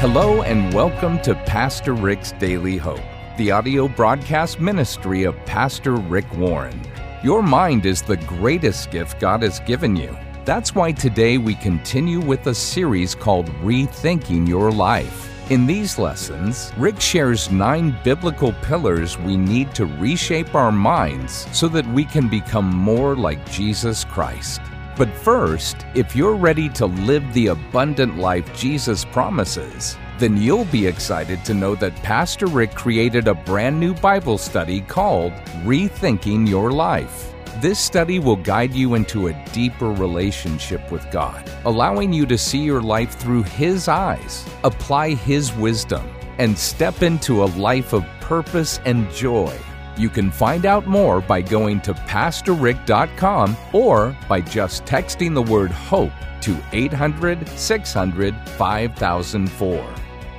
Hello, and welcome to Pastor Rick's Daily Hope, the audio broadcast ministry of Pastor Rick Warren. Your mind is the greatest gift God has given you. That's why today we continue with a series called Rethinking Your Life. In these lessons, Rick shares nine biblical pillars we need to reshape our minds so that we can become more like Jesus Christ. But first, if you're ready to live the abundant life Jesus promises, then you'll be excited to know that Pastor Rick created a brand new Bible study called Rethinking Your Life. This study will guide you into a deeper relationship with God, allowing you to see your life through His eyes, apply His wisdom, and step into a life of purpose and joy. You can find out more by going to PastorRick.com or by just texting the word HOPE to 800 600 5004.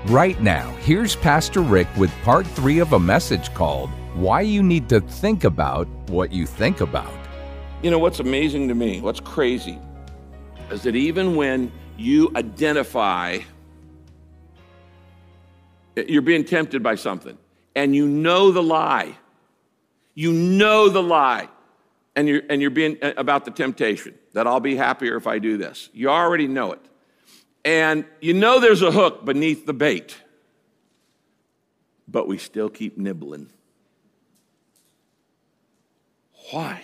Right now, here's Pastor Rick with part three of a message called Why You Need to Think About What You Think About. You know, what's amazing to me, what's crazy, is that even when you identify, you're being tempted by something, and you know the lie, you know the lie, and you're, and you're being uh, about the temptation that I'll be happier if I do this. You already know it. And you know there's a hook beneath the bait, but we still keep nibbling. Why?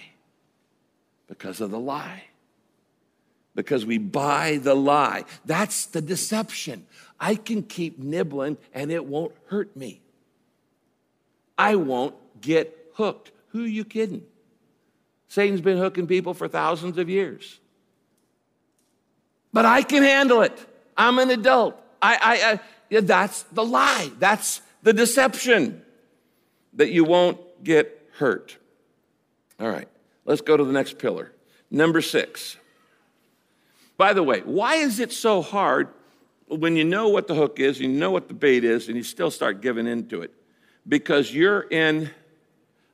Because of the lie. Because we buy the lie. That's the deception. I can keep nibbling and it won't hurt me. I won't get hooked. Who are you kidding? Satan's been hooking people for thousands of years. But I can handle it. I'm an adult. I, I, I yeah, that's the lie. That's the deception that you won't get hurt. All right, let's go to the next pillar. Number six. By the way, why is it so hard when you know what the hook is, you know what the bait is, and you still start giving into it? Because you're in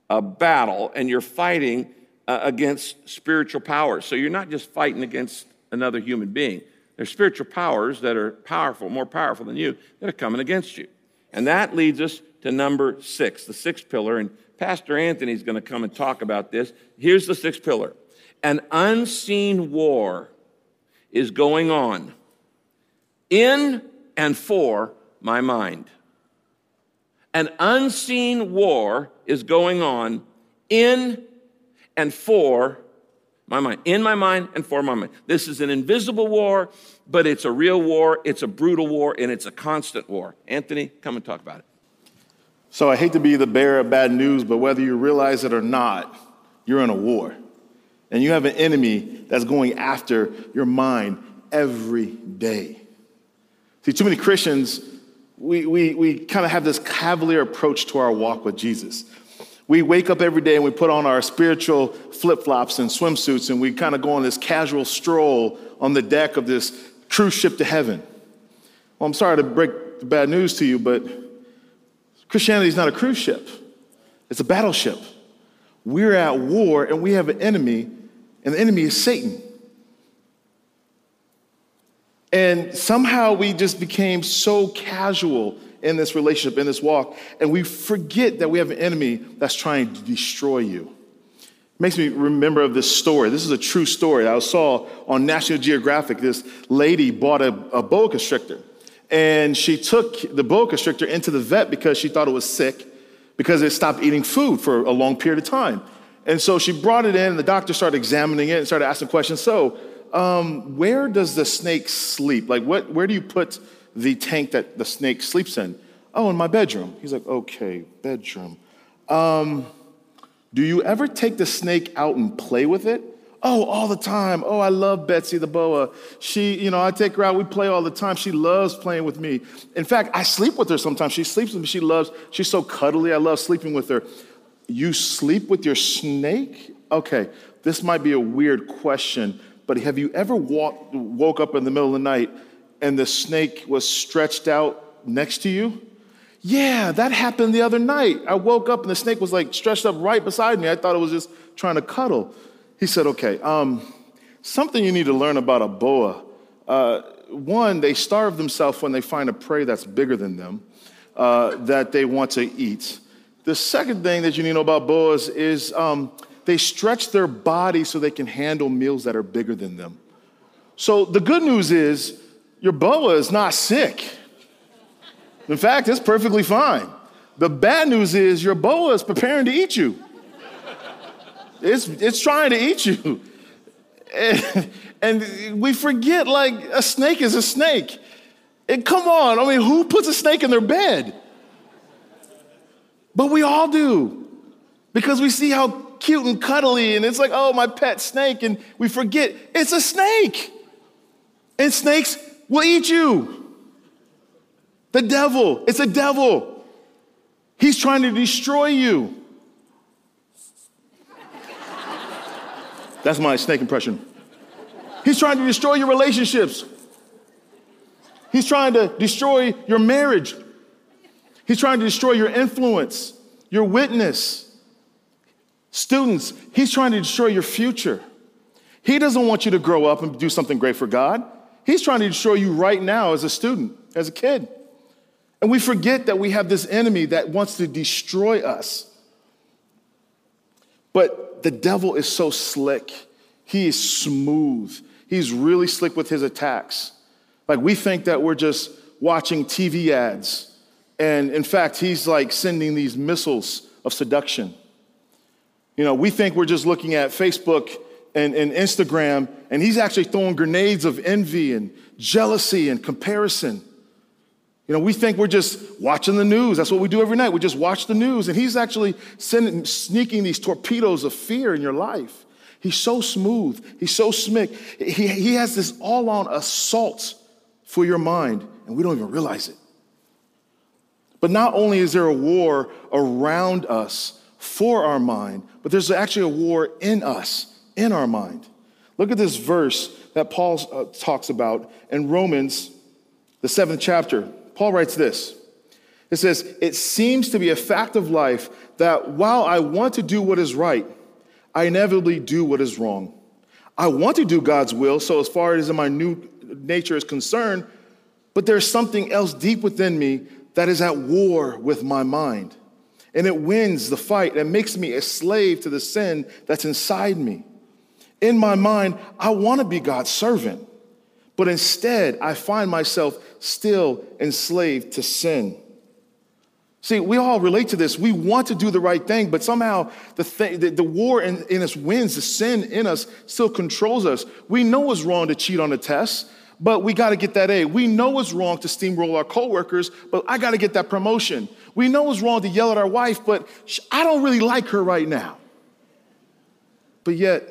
a battle and you're fighting uh, against spiritual powers. So you're not just fighting against another human being. There's spiritual powers that are powerful, more powerful than you, that are coming against you. And that leads us to number six, the sixth pillar. And Pastor Anthony's going to come and talk about this. Here's the sixth pillar an unseen war is going on in and for my mind. An unseen war is going on in and for my mind. In my mind and for my mind. This is an invisible war, but it's a real war, it's a brutal war, and it's a constant war. Anthony, come and talk about it. So I hate to be the bearer of bad news, but whether you realize it or not, you're in a war. And you have an enemy that's going after your mind every day. See, too many Christians we, we, we kind of have this cavalier approach to our walk with Jesus. We wake up every day and we put on our spiritual flip flops and swimsuits and we kind of go on this casual stroll on the deck of this cruise ship to heaven. Well, I'm sorry to break the bad news to you, but Christianity is not a cruise ship, it's a battleship. We're at war and we have an enemy, and the enemy is Satan. And somehow we just became so casual in this relationship, in this walk, and we forget that we have an enemy that's trying to destroy you. It makes me remember of this story. This is a true story I saw on National Geographic. This lady bought a, a boa constrictor, and she took the boa constrictor into the vet because she thought it was sick because it stopped eating food for a long period of time. And so she brought it in, and the doctor started examining it and started asking questions. So, um, where does the snake sleep? Like, what, where do you put the tank that the snake sleeps in? Oh, in my bedroom. He's like, okay, bedroom. Um, do you ever take the snake out and play with it? Oh, all the time. Oh, I love Betsy the boa. She, you know, I take her out, we play all the time. She loves playing with me. In fact, I sleep with her sometimes. She sleeps with me. She loves, she's so cuddly. I love sleeping with her. You sleep with your snake? Okay, this might be a weird question, but have you ever walk, woke up in the middle of the night and the snake was stretched out next to you? Yeah, that happened the other night. I woke up and the snake was like stretched up right beside me. I thought it was just trying to cuddle. He said, Okay, um, something you need to learn about a boa. Uh, one, they starve themselves when they find a prey that's bigger than them uh, that they want to eat. The second thing that you need to know about boas is um, they stretch their body so they can handle meals that are bigger than them. So the good news is your boa is not sick. In fact, it's perfectly fine. The bad news is your boa is preparing to eat you. It's, it's trying to eat you. And, and we forget, like, a snake is a snake. And come on, I mean, who puts a snake in their bed? But we all do. Because we see how cute and cuddly, and it's like, oh, my pet snake, and we forget it's a snake. And snakes will eat you. The devil, it's a devil. He's trying to destroy you. That's my snake impression. He's trying to destroy your relationships. He's trying to destroy your marriage. He's trying to destroy your influence, your witness. Students, he's trying to destroy your future. He doesn't want you to grow up and do something great for God. He's trying to destroy you right now as a student, as a kid. And we forget that we have this enemy that wants to destroy us. But the devil is so slick. He is smooth. He's really slick with his attacks. Like we think that we're just watching TV ads. And in fact, he's like sending these missiles of seduction. You know, we think we're just looking at Facebook and, and Instagram, and he's actually throwing grenades of envy and jealousy and comparison. You know, we think we're just watching the news. That's what we do every night. We just watch the news. And he's actually sending, sneaking these torpedoes of fear in your life. He's so smooth. He's so slick. He, he has this all on assault for your mind, and we don't even realize it. But not only is there a war around us for our mind, but there's actually a war in us, in our mind. Look at this verse that Paul uh, talks about in Romans, the seventh chapter. Paul writes this It says, It seems to be a fact of life that while I want to do what is right, I inevitably do what is wrong. I want to do God's will, so as far as my new nature is concerned, but there's something else deep within me that is at war with my mind. And it wins the fight and makes me a slave to the sin that's inside me. In my mind, I want to be God's servant. But instead, I find myself still enslaved to sin. See, we all relate to this. We want to do the right thing, but somehow the, th- the, the, war in, in us wins. The sin in us still controls us. We know it's wrong to cheat on a test, but we got to get that A. We know it's wrong to steamroll our coworkers, but I got to get that promotion. We know it's wrong to yell at our wife, but I don't really like her right now. But yet,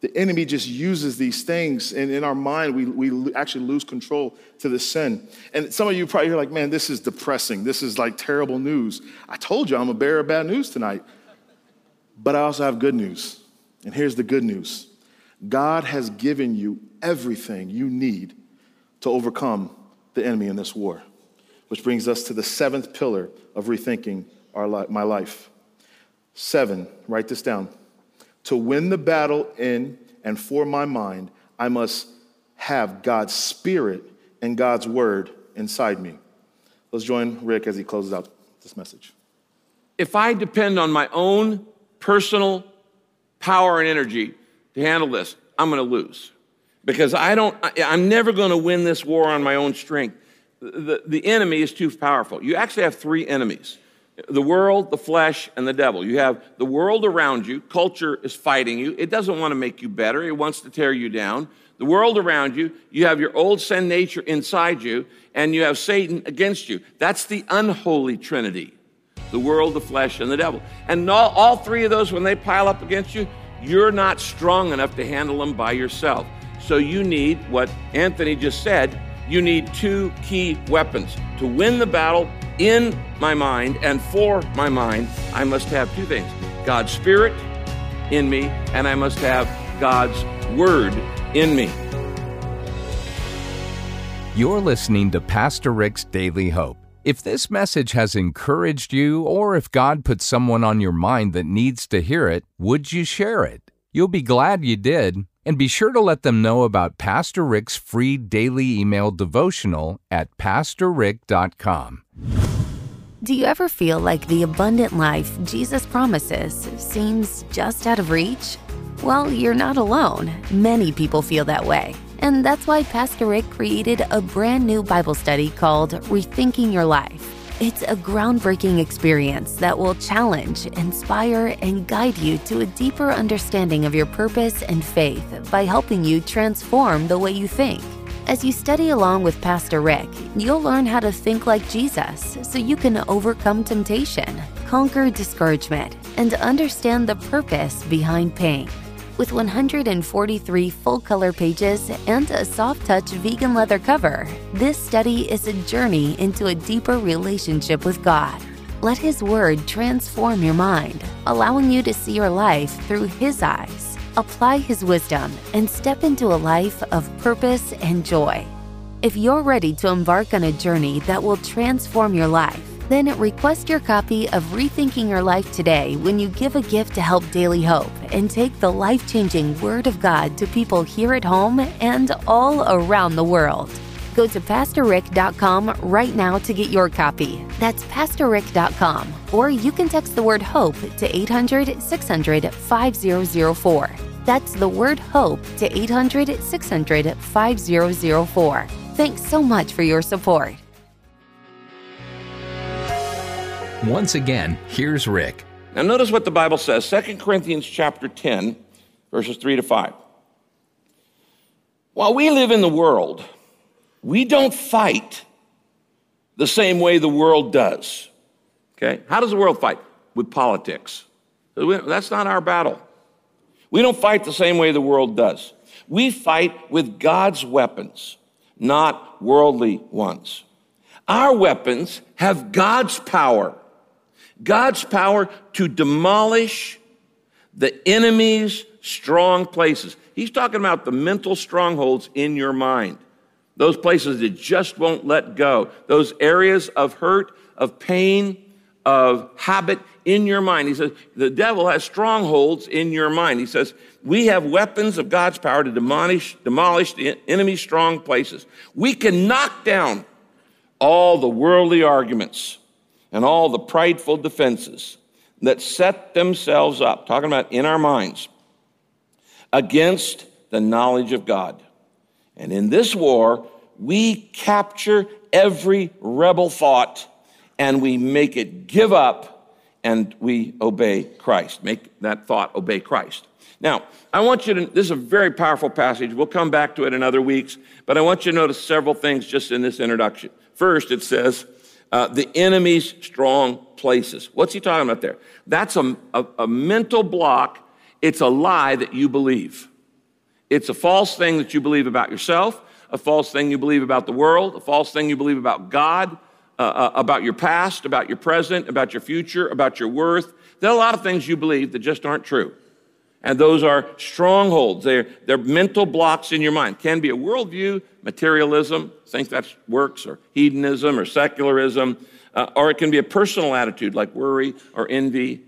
the enemy just uses these things, and in our mind, we, we actually lose control to the sin. And some of you probably are like, man, this is depressing. This is like terrible news. I told you I'm a bearer of bad news tonight. But I also have good news. And here's the good news God has given you everything you need to overcome the enemy in this war. Which brings us to the seventh pillar of rethinking our li- my life. Seven, write this down to win the battle in and for my mind, I must have God's Spirit and God's Word inside me. Let's join Rick as he closes out this message. If I depend on my own personal power and energy to handle this, I'm going to lose because I don't, I'm never going to win this war on my own strength. The, the enemy is too powerful. You actually have three enemies the world, the flesh, and the devil. You have the world around you. Culture is fighting you. It doesn't want to make you better, it wants to tear you down. The world around you, you have your old sin nature inside you, and you have Satan against you. That's the unholy trinity the world, the flesh, and the devil. And all, all three of those, when they pile up against you, you're not strong enough to handle them by yourself. So you need what Anthony just said you need two key weapons to win the battle in my mind and for my mind, I must have two things God's Spirit in me, and I must have God's Word in me. You're listening to Pastor Rick's Daily Hope. If this message has encouraged you, or if God put someone on your mind that needs to hear it, would you share it? You'll be glad you did. And be sure to let them know about Pastor Rick's free daily email devotional at pastorrick.com. Do you ever feel like the abundant life Jesus promises seems just out of reach? Well, you're not alone. Many people feel that way. And that's why Pastor Rick created a brand new Bible study called Rethinking Your Life. It's a groundbreaking experience that will challenge, inspire, and guide you to a deeper understanding of your purpose and faith by helping you transform the way you think. As you study along with Pastor Rick, you'll learn how to think like Jesus so you can overcome temptation, conquer discouragement, and understand the purpose behind pain. With 143 full color pages and a soft touch vegan leather cover, this study is a journey into a deeper relationship with God. Let His Word transform your mind, allowing you to see your life through His eyes. Apply His wisdom and step into a life of purpose and joy. If you're ready to embark on a journey that will transform your life, then request your copy of Rethinking Your Life today when you give a gift to help Daily Hope and take the life changing Word of God to people here at home and all around the world. Go to PastorRick.com right now to get your copy. That's PastorRick.com. Or you can text the word HOPE to 800 600 5004. That's the word HOPE to 800 600 5004. Thanks so much for your support. Once again, here's Rick. Now notice what the Bible says, 2 Corinthians chapter 10, verses 3 to 5. While we live in the world, we don't fight the same way the world does. Okay? How does the world fight? With politics. That's not our battle. We don't fight the same way the world does. We fight with God's weapons, not worldly ones. Our weapons have God's power God's power to demolish the enemy's strong places. He's talking about the mental strongholds in your mind, those places that just won't let go, those areas of hurt, of pain, of habit in your mind. He says, the devil has strongholds in your mind. He says, we have weapons of God's power to demolish, demolish the enemy's strong places. We can knock down all the worldly arguments and all the prideful defenses that set themselves up, talking about in our minds, against the knowledge of God. And in this war, we capture every rebel thought and we make it give up and we obey Christ. Make that thought obey Christ. Now, I want you to, this is a very powerful passage. We'll come back to it in other weeks, but I want you to notice several things just in this introduction. First, it says, uh, the enemy's strong places. What's he talking about there? That's a, a, a mental block. It's a lie that you believe. It's a false thing that you believe about yourself, a false thing you believe about the world, a false thing you believe about God, uh, uh, about your past, about your present, about your future, about your worth. There are a lot of things you believe that just aren't true. And those are strongholds. They're, they're mental blocks in your mind. Can be a worldview, materialism, think that works, or hedonism, or secularism, uh, or it can be a personal attitude like worry or envy.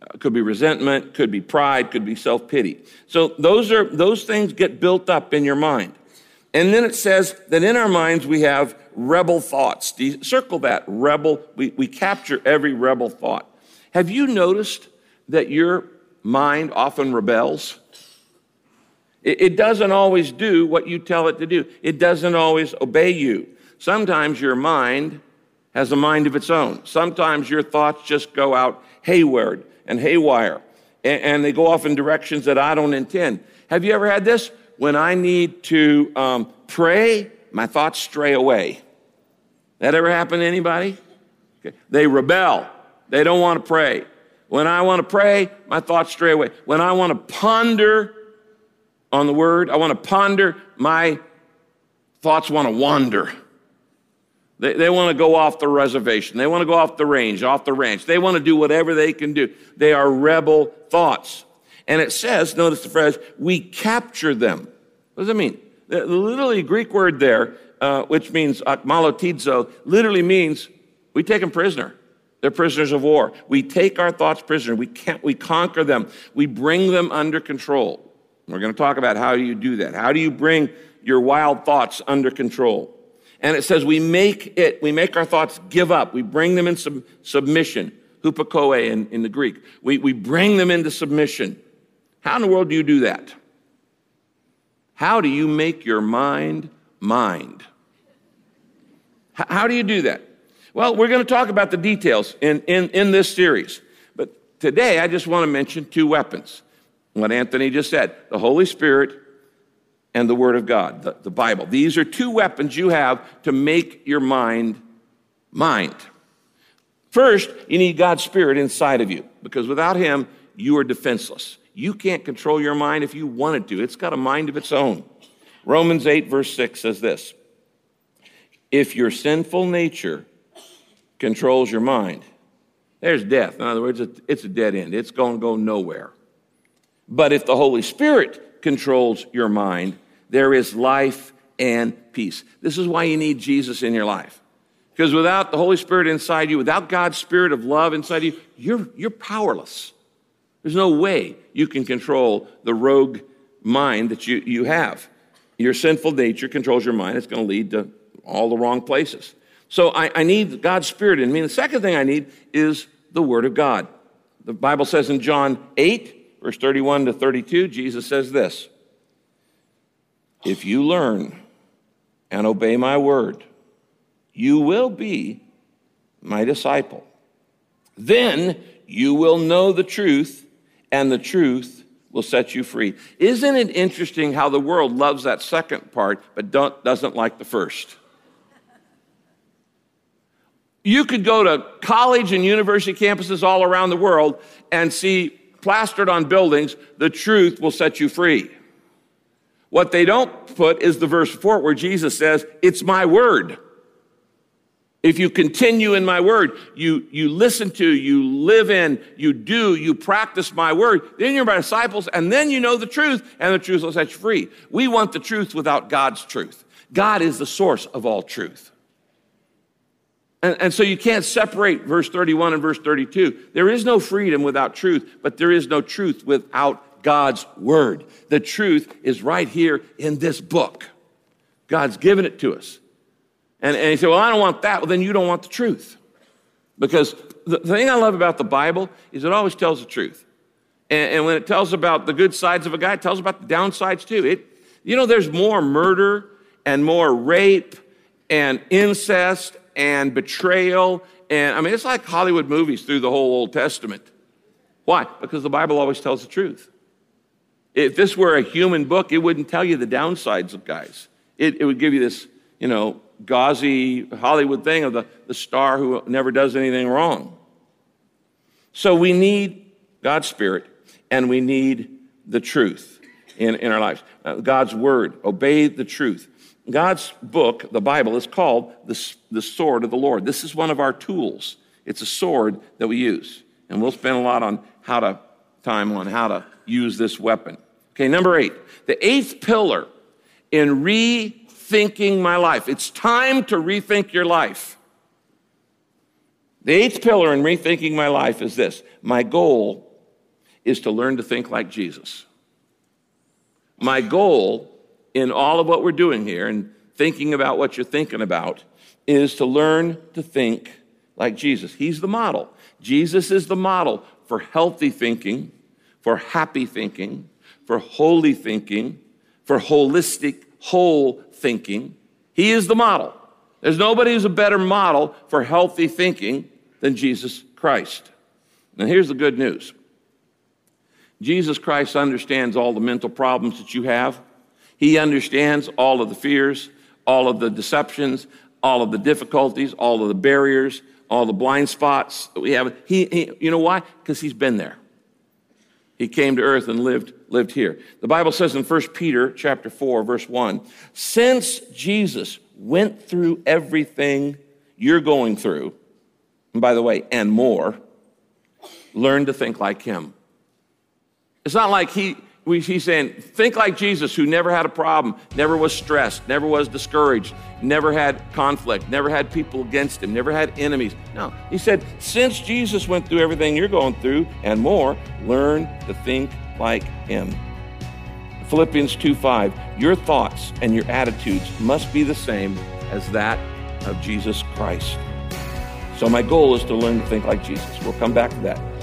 Uh, could be resentment, could be pride, could be self pity. So those are those things get built up in your mind. And then it says that in our minds we have rebel thoughts. Circle that rebel. We, we capture every rebel thought. Have you noticed that your mind often rebels. It, it doesn't always do what you tell it to do, it doesn't always obey you. Sometimes your mind has a mind of its own. Sometimes your thoughts just go out hayward and haywire, and, and they go off in directions that I don't intend. Have you ever had this? When I need to um, pray, my thoughts stray away. That ever happen to anybody? Okay. They rebel. They don't want to pray. When I want to pray, my thoughts stray away. When I want to ponder on the word, I want to ponder, my thoughts want to wander. They, they want to go off the reservation. They want to go off the range, off the ranch. They want to do whatever they can do. They are rebel thoughts. And it says, notice the phrase, we capture them. What does that mean? The, literally Greek word there, uh, which means akmalotizo, literally means we take them prisoner. They're prisoners of war. We take our thoughts prisoner. We can't, we conquer them. We bring them under control. We're going to talk about how you do that. How do you bring your wild thoughts under control? And it says we make it, we make our thoughts give up. We bring them in sub- submission, hupakoe in, in the Greek. We, we bring them into submission. How in the world do you do that? How do you make your mind mind? How do you do that? Well, we're going to talk about the details in, in, in this series. But today, I just want to mention two weapons. What Anthony just said the Holy Spirit and the Word of God, the, the Bible. These are two weapons you have to make your mind mind. First, you need God's Spirit inside of you because without Him, you are defenseless. You can't control your mind if you wanted to, it's got a mind of its own. Romans 8, verse 6 says this If your sinful nature controls your mind, there's death. In other words, it's a dead end, it's going to go nowhere. But if the Holy Spirit controls your mind, there is life and peace. This is why you need Jesus in your life. Because without the Holy Spirit inside you, without God's Spirit of love inside you, you're, you're powerless. There's no way you can control the rogue mind that you, you have. Your sinful nature controls your mind. It's going to lead to all the wrong places. So I, I need God's Spirit in me. And the second thing I need is the Word of God. The Bible says in John 8, verse 31 to 32, Jesus says this if you learn and obey my word, you will be my disciple. Then you will know the truth, and the truth will set you free. Isn't it interesting how the world loves that second part, but doesn't like the first? You could go to college and university campuses all around the world and see plastered on buildings, the truth will set you free. What they don't put is the verse 4 where Jesus says, It's my word. If you continue in my word, you, you listen to, you live in, you do, you practice my word, then you're my disciples, and then you know the truth, and the truth will set you free. We want the truth without God's truth. God is the source of all truth. And, and, so you can't separate verse 31 and verse 32. There is no freedom without truth, but there is no truth without God's word. The truth is right here in this book. God's given it to us. And, and you say, Well, I don't want that. Well, then you don't want the truth. Because the, thing I love about the Bible is it always tells the truth. And, and, when it tells about the good sides of a guy, it tells about the downsides too. It, you know, there's more murder and more rape and incest and betrayal. And I mean, it's like Hollywood movies through the whole Old Testament. Why? Because the Bible always tells the truth. If this were a human book, it wouldn't tell you the downsides of guys. It, it would give you this, you know, gauzy Hollywood thing of the, the star who never does anything wrong. So we need God's Spirit and we need the truth in, in our lives. Uh, God's Word, obey the truth. God's book, the Bible, is called the, the sword of the Lord. This is one of our tools. It's a sword that we use. And we'll spend a lot on how to time on how to use this weapon. Okay, number eight, the eighth pillar in rethinking my life. It's time to rethink your life. The eighth pillar in rethinking my life is this my goal is to learn to think like Jesus. My goal in all of what we're doing here and thinking about what you're thinking about is to learn to think like Jesus. He's the model. Jesus is the model for healthy thinking, for happy thinking, for holy thinking, for holistic, whole thinking. He is the model. There's nobody who's a better model for healthy thinking than Jesus Christ. Now, here's the good news Jesus Christ understands all the mental problems that you have, He understands all of the fears, all of the deceptions, all of the difficulties, all of the barriers, all the blind spots that we have. He, he you know why? Because He's been there. He came to earth and lived, lived here. The Bible says in 1 Peter chapter 4, verse 1, since Jesus went through everything you're going through, and by the way, and more, learn to think like him. It's not like he we, he's saying, think like Jesus, who never had a problem, never was stressed, never was discouraged, never had conflict, never had people against him, never had enemies. No, he said, since Jesus went through everything you're going through and more, learn to think like him. Philippians 2 5, your thoughts and your attitudes must be the same as that of Jesus Christ. So, my goal is to learn to think like Jesus. We'll come back to that.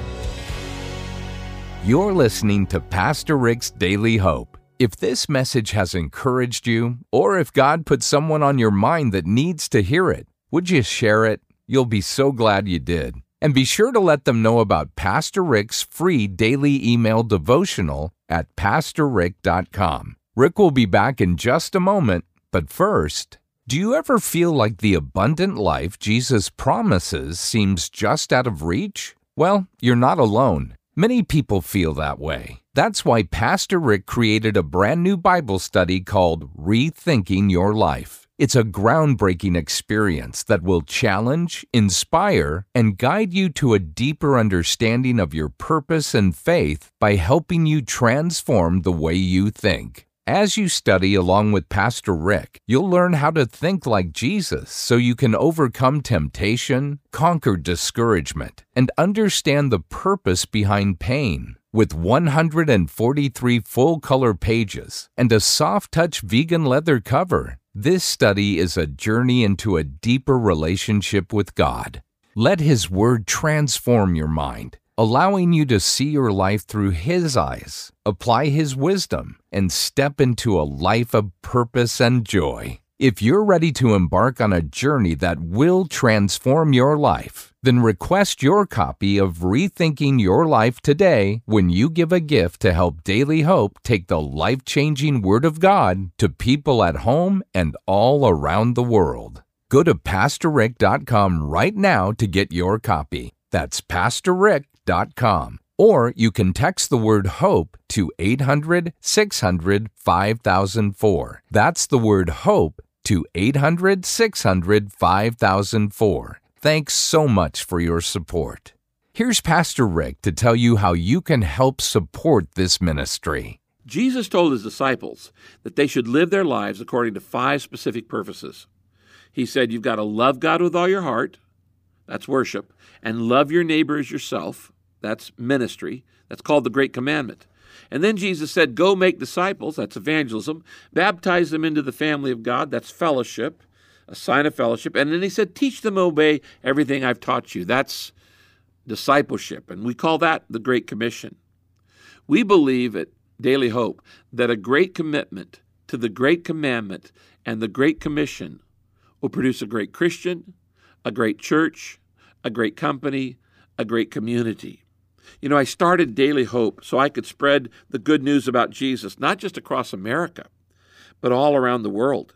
You're listening to Pastor Rick's Daily Hope. If this message has encouraged you, or if God put someone on your mind that needs to hear it, would you share it? You'll be so glad you did. And be sure to let them know about Pastor Rick's free daily email devotional at PastorRick.com. Rick will be back in just a moment, but first, do you ever feel like the abundant life Jesus promises seems just out of reach? Well, you're not alone. Many people feel that way. That's why Pastor Rick created a brand new Bible study called Rethinking Your Life. It's a groundbreaking experience that will challenge, inspire, and guide you to a deeper understanding of your purpose and faith by helping you transform the way you think. As you study along with Pastor Rick, you'll learn how to think like Jesus so you can overcome temptation, conquer discouragement, and understand the purpose behind pain. With 143 full color pages and a soft touch vegan leather cover, this study is a journey into a deeper relationship with God. Let His Word transform your mind allowing you to see your life through His eyes, apply His wisdom, and step into a life of purpose and joy. If you're ready to embark on a journey that will transform your life, then request your copy of Rethinking Your Life today when you give a gift to help Daily Hope take the life changing Word of God to people at home and all around the world. Go to PastorRick.com right now to get your copy. That's PastorRick.com. Or you can text the word HOPE to 800 600 5004. That's the word HOPE to 800 600 5004. Thanks so much for your support. Here's Pastor Rick to tell you how you can help support this ministry. Jesus told his disciples that they should live their lives according to five specific purposes. He said, You've got to love God with all your heart, that's worship, and love your neighbor as yourself, that's ministry, that's called the Great Commandment. And then Jesus said, Go make disciples, that's evangelism, baptize them into the family of God, that's fellowship, a sign of fellowship. And then he said, Teach them obey everything I've taught you, that's discipleship. And we call that the Great Commission. We believe at Daily Hope that a great commitment to the Great Commandment and the Great Commission will produce a great Christian, a great church, a great company, a great community. You know, I started Daily Hope so I could spread the good news about Jesus, not just across America, but all around the world.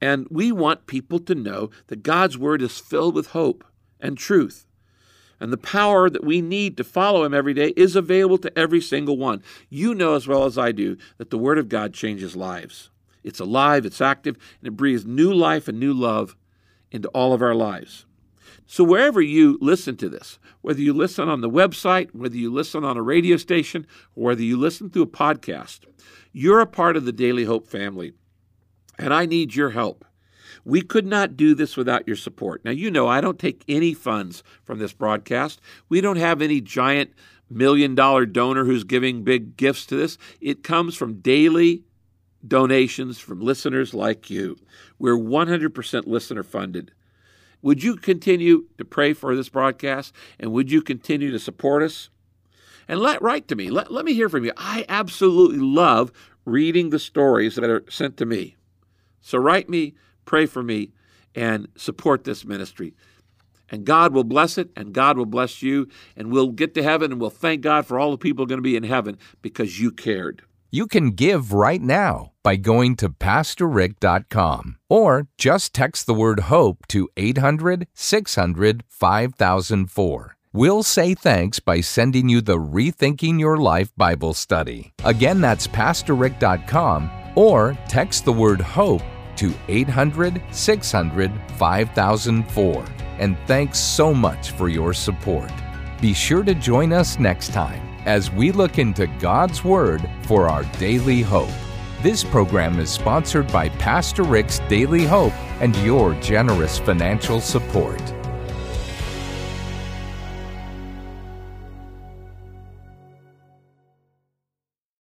And we want people to know that God's Word is filled with hope and truth. And the power that we need to follow Him every day is available to every single one. You know as well as I do that the Word of God changes lives. It's alive, it's active, and it breathes new life and new love into all of our lives. So, wherever you listen to this, whether you listen on the website, whether you listen on a radio station, or whether you listen through a podcast, you're a part of the Daily Hope family. And I need your help. We could not do this without your support. Now, you know, I don't take any funds from this broadcast. We don't have any giant million dollar donor who's giving big gifts to this. It comes from daily donations from listeners like you. We're 100% listener funded. Would you continue to pray for this broadcast and would you continue to support us? And let write to me. Let, let me hear from you. I absolutely love reading the stories that are sent to me. So write me, pray for me, and support this ministry. And God will bless it, and God will bless you, and we'll get to heaven, and we'll thank God for all the people going to be in heaven because you cared. You can give right now by going to PastorRick.com or just text the word HOPE to 800 600 5004. We'll say thanks by sending you the Rethinking Your Life Bible study. Again, that's PastorRick.com or text the word HOPE to 800 600 5004. And thanks so much for your support. Be sure to join us next time as we look into God's Word for our daily hope. This program is sponsored by Pastor Rick's Daily Hope and your generous financial support.